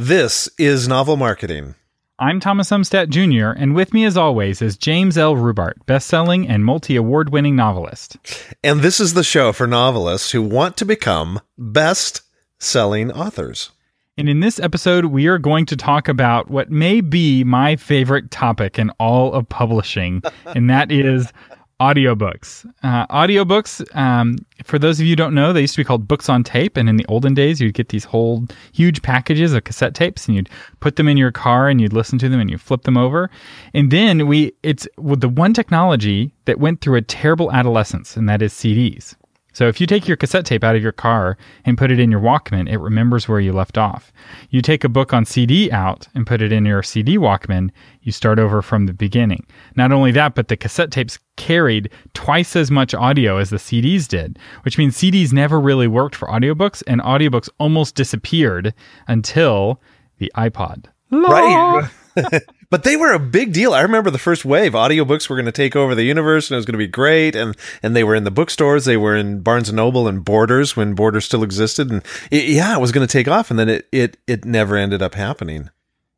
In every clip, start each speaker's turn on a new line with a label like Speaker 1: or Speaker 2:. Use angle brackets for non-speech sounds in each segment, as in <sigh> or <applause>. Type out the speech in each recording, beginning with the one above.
Speaker 1: This is Novel Marketing.
Speaker 2: I'm Thomas Umstattd Jr., and with me as always is James L. Rubart, best-selling and multi-award winning novelist.
Speaker 1: And this is the show for novelists who want to become best-selling authors.
Speaker 2: And in this episode, we are going to talk about what may be my favorite topic in all of publishing, <laughs> and that is audiobooks. Uh, audiobooks, um, for those of you who don't know, they used to be called books on tape. And in the olden days, you'd get these whole huge packages of cassette tapes and you'd put them in your car and you'd listen to them and you flip them over. And then we, it's with the one technology that went through a terrible adolescence, and that is CDs. So if you take your cassette tape out of your car and put it in your Walkman, it remembers where you left off. You take a book on CD out and put it in your CD Walkman, you start over from the beginning. Not only that, but the cassette tapes carried twice as much audio as the CDs did, which means CDs never really worked for audiobooks and audiobooks almost disappeared until the iPod.
Speaker 1: Right. <laughs> <laughs> but they were a big deal. I remember the first wave. Audiobooks were going to take over the universe and it was going to be great. And, and they were in the bookstores. They were in Barnes and Noble and Borders when Borders still existed. And it, yeah, it was going to take off. And then it, it, it never ended up happening.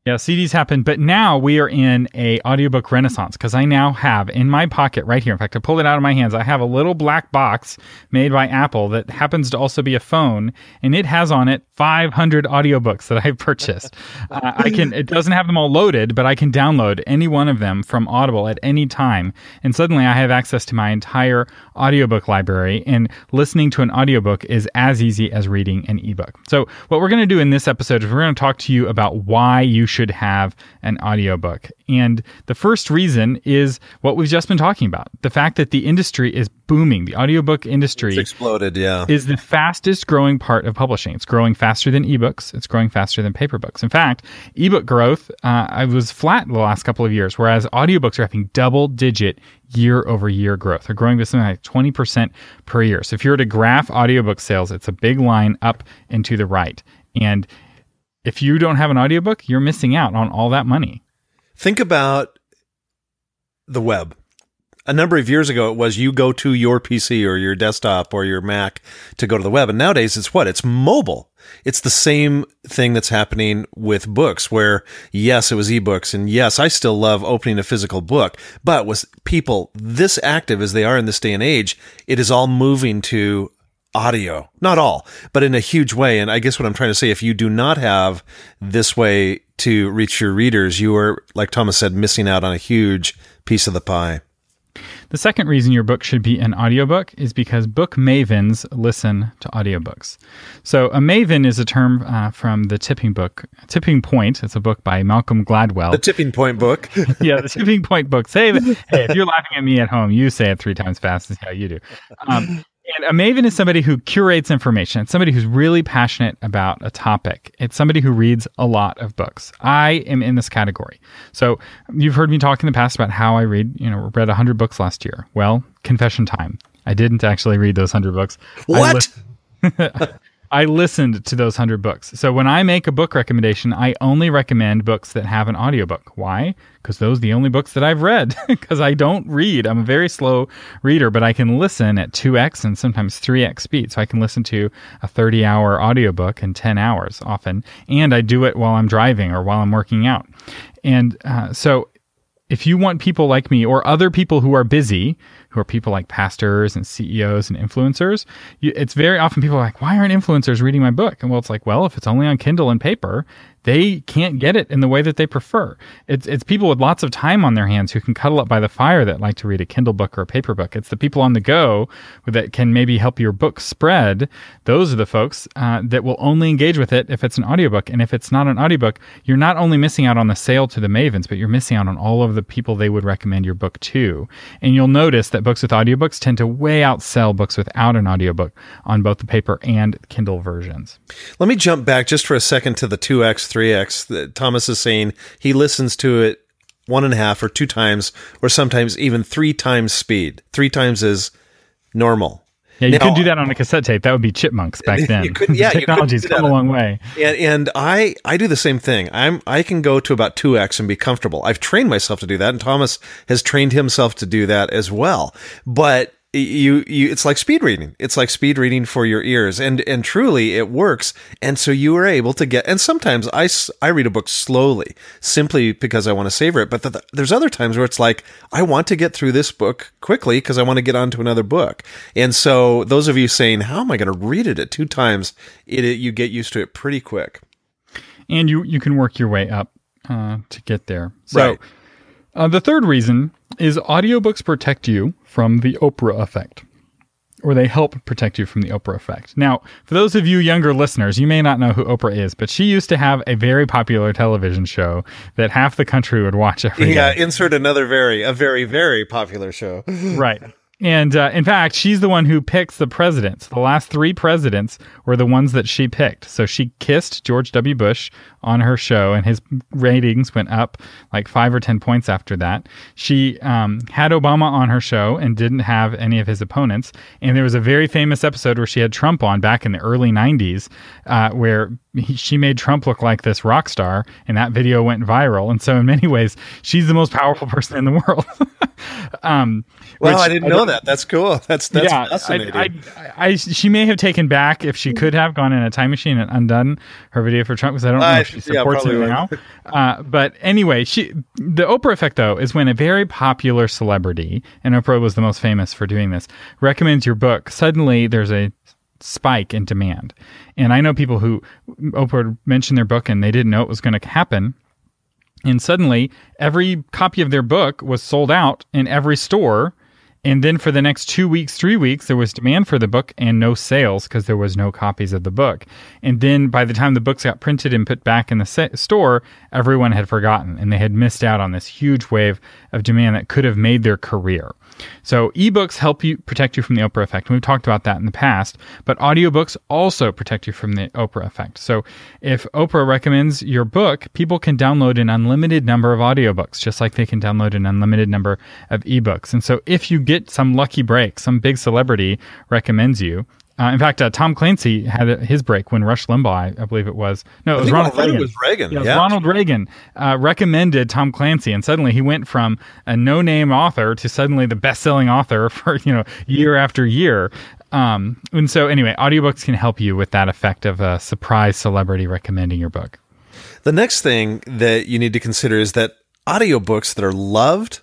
Speaker 2: Yeah, CDs happen, but now we are in a audiobook renaissance because I now have in my pocket right here. In fact, I pulled it out of my hands. I have a little black box made by Apple that happens to also be a phone, and it has on it 500 audiobooks that I've <laughs> purchased. uh, I can. It doesn't have them all loaded, but I can download any one of them from Audible at any time, and suddenly I have access to my entire audiobook library. And listening to an audiobook is as easy as reading an ebook. So, what we're going to do in this episode is we're going to talk to you about why you should have an audiobook. And the first reason is what we've just been talking about the fact that the industry is booming. The audiobook industry
Speaker 1: it's exploded, yeah.
Speaker 2: is the fastest growing part of publishing. It's growing faster than ebooks, it's growing faster than paper books. In fact, ebook growth uh, I was flat the last couple of years, whereas audiobooks are having double digit year over year growth. They're growing by something like 20% per year. So if you were to graph audiobook sales, it's a big line up and to the right. And if you don't have an audiobook, you're missing out on all that money.
Speaker 1: Think about the web. A number of years ago, it was you go to your PC or your desktop or your Mac to go to the web. And nowadays, it's what? It's mobile. It's the same thing that's happening with books, where yes, it was ebooks. And yes, I still love opening a physical book. But with people this active as they are in this day and age, it is all moving to audio. Not all, but in a huge way. And I guess what I'm trying to say, if you do not have this way to reach your readers, you are, like Thomas said, missing out on a huge piece of the pie.
Speaker 2: The second reason your book should be an audiobook is because book mavens listen to audiobooks. So, a maven is a term uh, from the Tipping Book, Tipping Point. It's a book by Malcolm Gladwell.
Speaker 1: The Tipping Point book. <laughs>
Speaker 2: yeah, the Tipping Point book. Say, hey, if you're laughing at me at home, you say it three times fast as how you do. Um, and a maven is somebody who curates information. It's somebody who's really passionate about a topic. It's somebody who reads a lot of books. I am in this category. So you've heard me talk in the past about how I read, you know, read 100 books last year. Well, confession time. I didn't actually read those 100 books.
Speaker 1: What?
Speaker 2: I <laughs> <laughs> listened to those 100 books. So when I make a book recommendation, I only recommend books that have an audiobook. Why? Because those are the only books that I've read. <laughs> Because I don't read. I'm a very slow reader, but I can listen at 2x and sometimes 3x speed. So I can listen to a 30 hour audiobook in 10 hours often. And I do it while I'm driving or while I'm working out. And uh, so if you want people like me or other people who are busy, who are people like pastors and CEOs and influencers, it's very often people are like, why aren't influencers reading my book? And well, it's like, well, if it's only on Kindle and paper, they can't get it in the way that they prefer. It's it's people with lots of time on their hands who can cuddle up by the fire that like to read a Kindle book or a paper book. It's the people on the go that can maybe help your book spread. Those are the folks uh, that will only engage with it if it's an audiobook. And if it's not an audiobook, you're not only missing out on the sale to the mavens, but you're missing out on all of the people they would recommend your book to. And you'll notice that books with audiobooks tend to way outsell books without an audiobook on both the paper and Kindle versions.
Speaker 1: Let me jump back just for a second to the 2x 3x. Thomas is saying he listens to it one and a half or two times, or sometimes even three times speed. Three times is normal.
Speaker 2: Yeah, you now, could do that on a cassette tape. That would be chipmunks back <laughs> then. You could, yeah, technology's come a long way.
Speaker 1: And, and I, I do the same thing. I'm, I can go to about two x and be comfortable. I've trained myself to do that, and Thomas has trained himself to do that as well. But you you it's like speed reading. It's like speed reading for your ears. And and truly it works. And so you are able to get and sometimes i i read a book slowly simply because i want to savor it. But the, there's other times where it's like i want to get through this book quickly because i want to get on to another book. And so those of you saying how am i going to read it at two times? it, it you get used to it pretty quick.
Speaker 2: And you you can work your way up uh, to get there. So
Speaker 1: Right.
Speaker 2: uh, the third reason is audiobooks protect you from the Oprah effect, or they help protect you from the Oprah effect. Now, for those of you younger listeners, you may not know who Oprah is, but she used to have a very popular television show that half the country would watch every day.
Speaker 1: yeah insert another very a very very popular show <laughs>
Speaker 2: right. And uh, in fact, she's the one who picks the presidents. The last three presidents were the ones that she picked. So she kissed George W. Bush on her show, and his ratings went up like five or 10 points after that. She um, had Obama on her show and didn't have any of his opponents. And there was a very famous episode where she had Trump on back in the early 90s, uh, where he, she made Trump look like this rock star, and that video went viral. And so, in many ways, she's the most powerful <laughs> person in the world. <laughs> um,
Speaker 1: well i didn't know that that's cool that's that's
Speaker 2: yeah,
Speaker 1: fascinating
Speaker 2: I, I, I, she may have taken back if she could have gone in a time machine and undone her video for Trump because I don't know
Speaker 1: I-
Speaker 2: she supports
Speaker 1: probably
Speaker 2: it now. <laughs> Uh, but anyway, she the Oprah effect though is when a very popular celebrity, and Oprah was the most famous for doing this, recommends your book. Suddenly, there's a spike in demand, and I know people who Oprah mentioned their book and they didn't know it was going to happen. And suddenly, every copy of their book was sold out in every store. And then for the next two weeks, three weeks, there was demand for the book and no sales because there was no copies of the book. And then by the time the books got printed and put back in the store, everyone had forgotten and they had missed out on this huge wave of demand that could have made their career. So ebooks help you protect you from the Oprah effect. We've talked about that in the past, but audiobooks also protect you from the Oprah effect. So if Oprah recommends your book, people can download an unlimited number of audiobooks, just like they can download an unlimited number of ebooks. And so if you get some lucky break, some big celebrity recommends you, uh, in fact, uh, Tom Clancy had his break when Rush Limbaugh, I, I believe it was. No, it was Ronald Reagan.
Speaker 1: was Reagan,
Speaker 2: Yeah, it was
Speaker 1: yeah.
Speaker 2: Ronald Reagan uh, recommended Tom Clancy, and suddenly he went from a no-name author to suddenly the best-selling author <laughs> for you know year after year. Um, and so, anyway, audiobooks can help you with that effect of a surprise celebrity recommending your book.
Speaker 1: The next thing that you need to consider is that audiobooks that are loved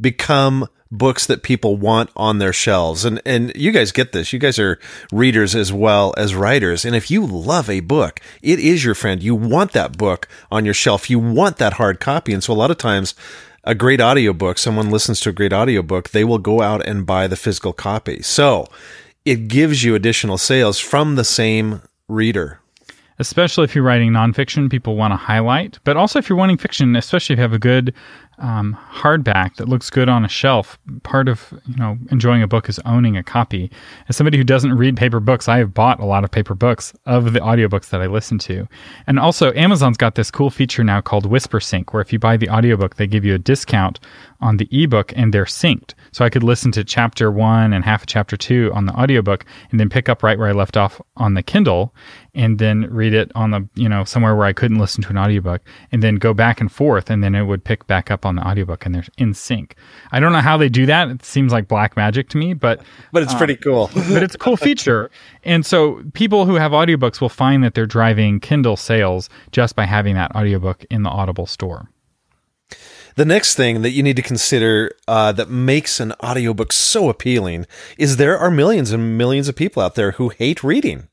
Speaker 1: become books that people want on their shelves. And and you guys get this. You guys are readers as well as writers. And if you love a book, it is your friend. You want that book on your shelf. You want that hard copy. And so a lot of times a great audiobook, someone listens to a great audiobook, they will go out and buy the physical copy. So it gives you additional sales from the same reader.
Speaker 2: especially if you're writing nonfiction, people want to highlight. But also if you're wanting fiction, especially if you have a good um, hardback that looks good on a shelf, part of you know enjoying a book is owning a copy. As somebody who doesn't read paper books, I have bought a lot of paper books of the audiobooks that I listen to. And also, Amazon's got this cool feature now called Whisper Sync, where if you buy the audiobook, they give you a discount on the ebook and they're synced. So I could listen to chapter one and half of chapter two on the audiobook and then pick up right where I left off on the Kindle and then read it on the, you know, somewhere where I couldn't listen to an audiobook and then go back and forth and then it would pick back up on the audiobook and they're in sync. I don't know how they do that. It seems like black magic to me, but
Speaker 1: But it's pretty cool. <laughs>
Speaker 2: but it's a cool feature. And so people who have audiobooks will find that they're driving Kindle sales just by having that audiobook in the Audible store.
Speaker 1: The next thing that you need to consider uh, that makes an audiobook so appealing is there are millions and millions of people out there who hate reading,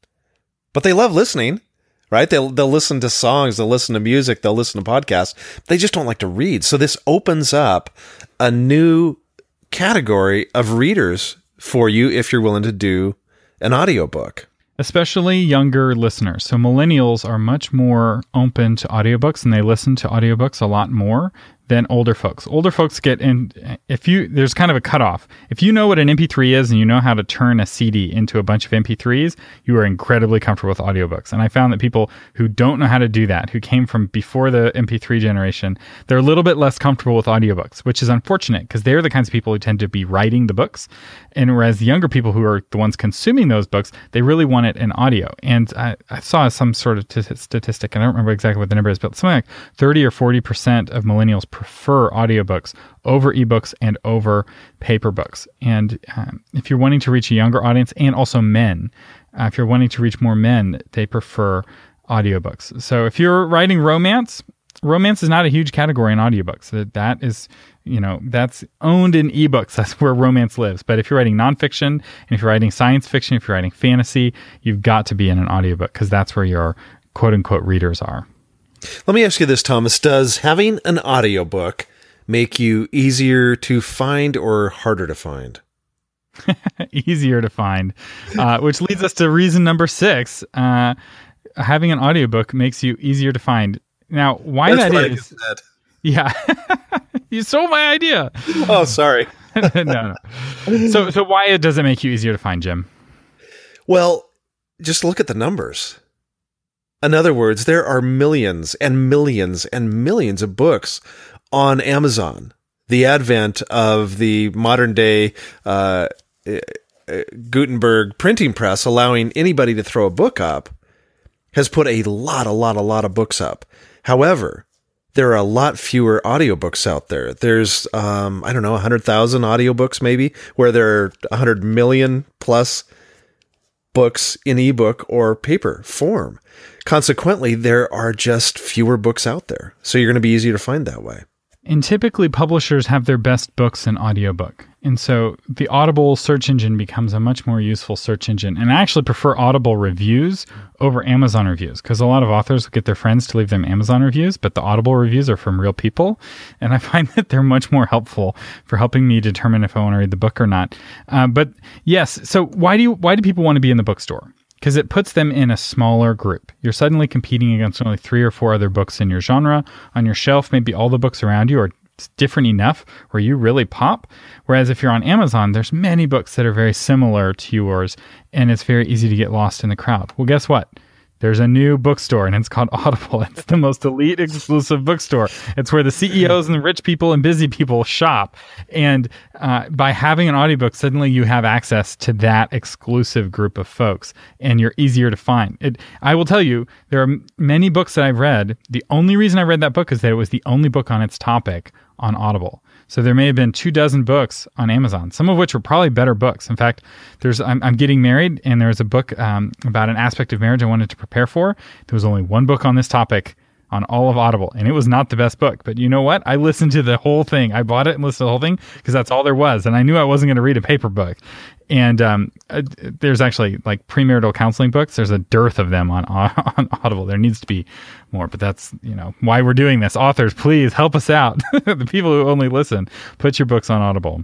Speaker 1: but they love listening, right? They'll, they'll listen to songs, they'll listen to music, they'll listen to podcasts. They just don't like to read. So this opens up a new category of readers for you if you're willing to do an audiobook.
Speaker 2: especially younger listeners. So millennials are much more open to audiobooks and they listen to audiobooks a lot more than older folks. Older folks get in if you there's kind of a cutoff. If you know what an MP3 is and you know how to turn a CD into a bunch of MP3s, you are incredibly comfortable with audiobooks. And I found that people who don't know how to do that, who came from before the MP3 generation, they're a little bit less comfortable with audiobooks, which is unfortunate because they're the kinds of people who tend to be writing the books. And whereas the younger people who are the ones consuming those books, they really want it in audio. And I, I saw some sort of t- statistic, and I don't remember exactly what the number is, but something like 30 or 40% of millennials prefer audiobooks over ebooks and over paper books. And um, if you're wanting to reach a younger audience and also men, uh, if you're wanting to reach more men, they prefer audiobooks. So if you're writing romance, romance is not a huge category in audiobooks. That that is, you know, that's owned in ebooks. <laughs> That's where romance lives. But if you're writing nonfiction and if you're writing science fiction, if you're writing fantasy, you've got to be in an audiobook because that's where your quote unquote readers are.
Speaker 1: Let me ask you this, Thomas. Does having an audiobook make you easier to find or harder to find? <laughs>
Speaker 2: easier to find, uh, which leads us to reason number six. Uh, having an audiobook makes you easier to find. Now, why
Speaker 1: That's
Speaker 2: that is? <laughs> Yeah, <laughs> you stole my idea.
Speaker 1: Oh, sorry.
Speaker 2: no, no. So, so why does it make you easier to find, Jim?
Speaker 1: Well, just look at the numbers. In other words, there are millions and millions and millions of books on Amazon. The advent of the modern day uh, Gutenberg printing press, allowing anybody to throw a book up, has put a lot, a lot, a lot of books up. However, there are a lot fewer audiobooks out there. There's, um, I don't know, 100,000 audiobooks maybe, where there are 100 million plus books in ebook or paper form. Consequently, there are just fewer books out there. So you're going to be easier to find that way.
Speaker 2: And typically, publishers have their best books in audiobook. And so the Audible search engine becomes a much more useful search engine. And I actually prefer Audible reviews over Amazon reviews because a lot of authors get their friends to leave them Amazon reviews, but the Audible reviews are from real people. And I <laughs> find that they're much more helpful for helping me determine if I want to read the book or not. Uh, but yes, so why do you, why do people want to be in the bookstore? Because it puts them in a smaller group. You're suddenly competing against only three or four other books in your genre. On your shelf, maybe all the books around you are different enough where you really pop. Whereas if you're on Amazon, there's many books that are very similar to yours, and it's very easy to get lost in the crowd. Well, guess what? There's a new bookstore and it's called <laughs> Audible. It's the most elite exclusive bookstore. It's where the CEOs and the rich people and busy people shop. And uh, by having an audiobook, suddenly you have access to that exclusive group of folks and you're easier to find. It, I will tell you, there are many books that I've read. The only reason I read that book is that it was the only book on its topic on Audible. So there may have been two dozen books on Amazon, some of which were probably better books. In fact, there's I'm, I'm getting married, and there's a book um, about an aspect of marriage I wanted to prepare for. There was only one book on this topic on all of Audible, and it was not the best book. But you know what? I listened to the whole thing. I bought it and listened to the whole thing because that's all there was, and I knew I wasn't going to read a paper book and um, uh, there's actually like premarital counseling books. There's a dearth of them on <laughs> on Audible. There needs to be more, but that's you know why we're doing this. Authors, please help us out. <laughs> the people who only listen, put your books on Audible.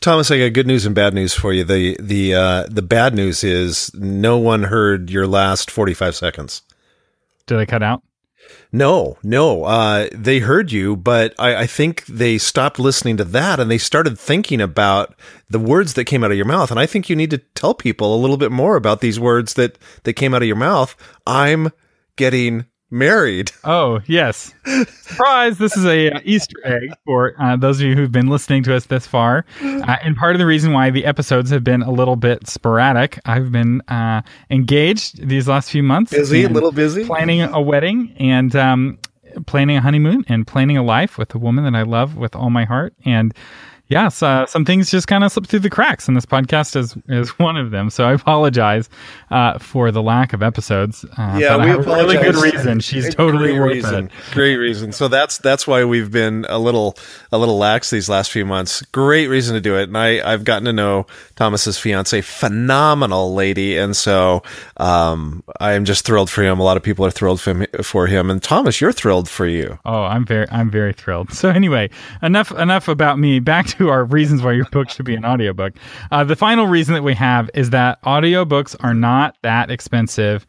Speaker 1: Thomas, I got good news and bad news for you. The the uh, the bad news is no one heard your last forty five seconds.
Speaker 2: Did I cut out?
Speaker 1: No, no. Uh, they heard you, but I, I, think they stopped listening to that and they started thinking about the words that came out of your mouth. And I think you need to tell people a little bit more about these words that, that came out of your mouth. I'm getting married. <laughs>
Speaker 2: Oh, yes. Surprise! This is a uh, Easter egg for uh, those of you who've been listening to us this far. Uh, and part of the reason why the episodes have been a little bit sporadic, I've been uh, engaged these last few months.
Speaker 1: Busy, a little busy.
Speaker 2: Planning a wedding and um, planning a honeymoon and planning a life with a woman that I love with all my heart. And yes, uh, some things just kind of slip through the cracks, and this podcast is is <laughs> one of them. So I apologize uh, for the lack of episodes. Uh,
Speaker 1: yeah, we
Speaker 2: have. Really good reason. She's <laughs> totally
Speaker 1: Great
Speaker 2: worth
Speaker 1: reason.
Speaker 2: it.
Speaker 1: Great reason. So that's that's why we've been a little a little lax these last few months. Great reason to do it, and I I've gotten to know Thomas's fiance, phenomenal lady, and so um, I am just thrilled for him. A lot of people are thrilled for him, for him, and Thomas, you're thrilled for you.
Speaker 2: Oh, I'm very I'm very thrilled. So anyway, enough enough about me. Back to our reasons why your book should be an audiobook. Uh, the final reason that we have is that audiobooks are not that expensive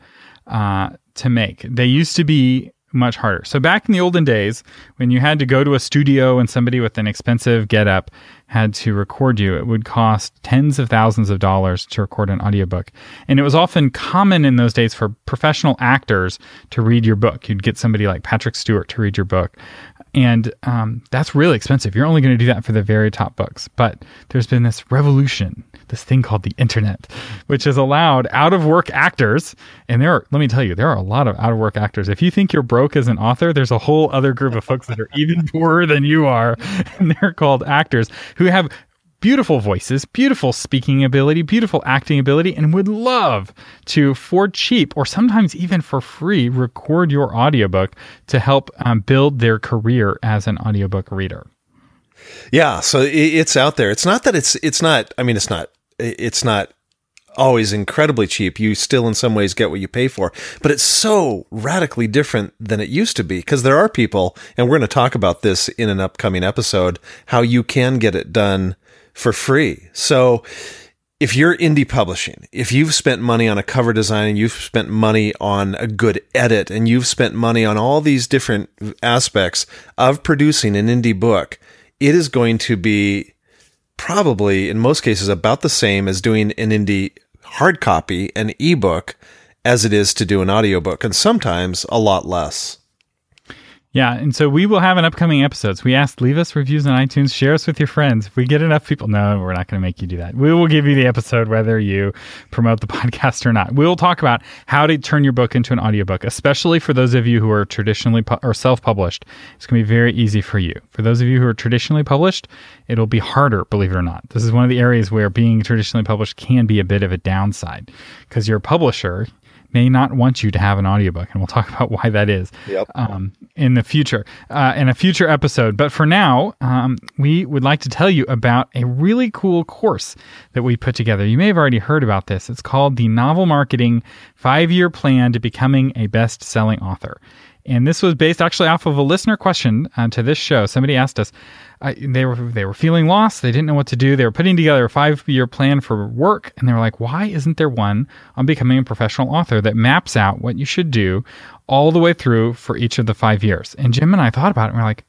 Speaker 2: uh, to make. They used to be much harder. So back in the olden days, when you had to go to a studio and somebody with an expensive getup had to record you, it would cost tens of thousands of dollars to record an audiobook. And it was often common in those days for professional actors to read your book. You'd get somebody like Patrick Stewart to read your book. And um, that's really expensive. You're only going to do that for the very top books. But there's been this revolution, this thing called the internet, which has allowed out of work actors. And there are, let me tell you, there are a lot of out of work actors. If you think you're broke as an author, there's a whole other group of folks that are even <laughs> poorer than you are. And they're called actors who have beautiful voices, beautiful speaking ability, beautiful acting ability, and would love to, for cheap or sometimes even for free, record your audiobook to help um, build their career as an audiobook reader.
Speaker 1: Yeah, so it's out there. It's not that it's it's not. I mean, it's not. It's not always incredibly cheap. You still, in some ways, get what you pay for, but it's so radically different than it used to be because there are people, and we're going to talk about this in an upcoming episode, how you can get it done for free. So if you're indie publishing, if you've spent money on a cover design and you've spent money on a good edit and you've spent money on all these different aspects of producing an indie book, it is going to be probably in most cases about the same as doing an indie hard copy, an ebook, as it is to do an audiobook, and sometimes a lot less.
Speaker 2: Yeah, and so we will have an upcoming episodes. We asked leave us reviews on iTunes, share us with your friends. If we get enough people, no, we're not going to make you do that. We will give you the episode whether you promote the <laughs> podcast or not. We'll talk about how to turn your book into an audiobook, especially for those of you who are traditionally pu- or self-published. It's going to be very easy for you. For those of you who are traditionally published, it'll be harder, believe it or not. This is one of the areas where being traditionally published can be a bit of a downside because you're a publisher, may not want you to have an audiobook and we'll talk <laughs> about why that is
Speaker 1: yep.
Speaker 2: um, in the future uh, in a future episode. But for now um, we would like to tell you about a really cool course that we put together. You may have already heard about this. It's called the novel marketing five year plan to becoming a best selling author and this was based actually off of a listener question uh, to this show somebody asked us I, they were they were feeling lost. They didn't know what to do. They were putting together a five year plan for work, and they were like, "Why isn't there one on becoming a professional author that maps out what you should do all the way through for each of the five years?" And Jim and I thought about it, and we're like,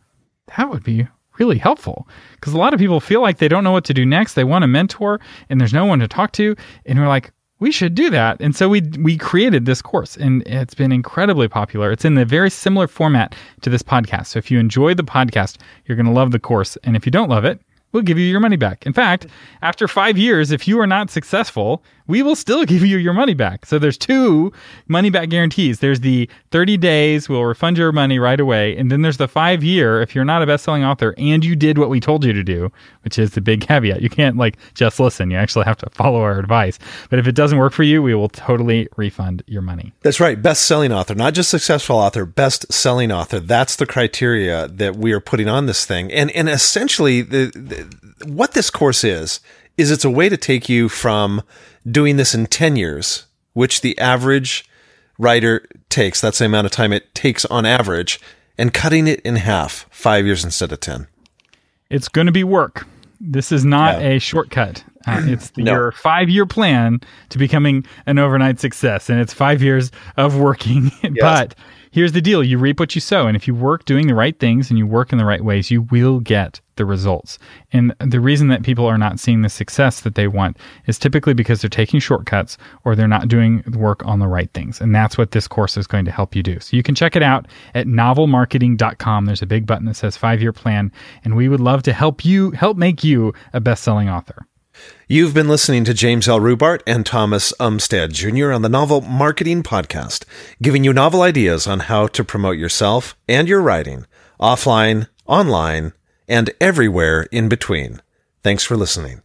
Speaker 2: "That would be really helpful because a lot of people feel like they don't know what to do next. They want a mentor, and there's no one to talk to, and we're like." We should do that. And so we we created this course and it's been incredibly popular. It's in a very similar format to this podcast. So if you enjoy the podcast, you're going to love the course. And if you don't love it, we'll give you your money back. In fact, after 5 years if you are not successful, we will still <laughs> give you your money back. So there's two money back guarantees. There's the 30 days, we'll refund your money right away. And then there's the five year, if you're not a best selling author and you did what we told you to do, which is the big caveat. You can't like just listen. You actually have to follow our advice. But if it doesn't work for you, we will totally refund your money.
Speaker 1: That's right. Best selling author, not just successful author, best selling author. That's the criteria that we are putting on this thing. And, and essentially the, the what this course is, is it's a way to take you from doing this in 10 years, which the average writer takes, that's the amount of time it takes on average, and cutting it in half, five years instead of 10.
Speaker 2: It's going to be work. This is not yeah. a shortcut. Uh, <clears throat> it's no. your five year plan to becoming an overnight success, and it's five years of working. <laughs> Yes. but here's the deal you reap what you sow. And if you work doing the right things and you work in the right ways, you will get the results. And the reason that people are not seeing the success that they want is typically because they're taking shortcuts or they're not doing work on the right things. And that's what this course is going to help you do. So you can check it out at novelmarketing.com. There's a big button that says five year plan. And we would love to help you, help make you a best selling author.
Speaker 1: You've been listening to James L. Rubart and Thomas Umstattd Jr. on the Novel Marketing Podcast, giving you novel ideas on how to promote yourself and your writing offline, online, and everywhere in between. Thanks for listening.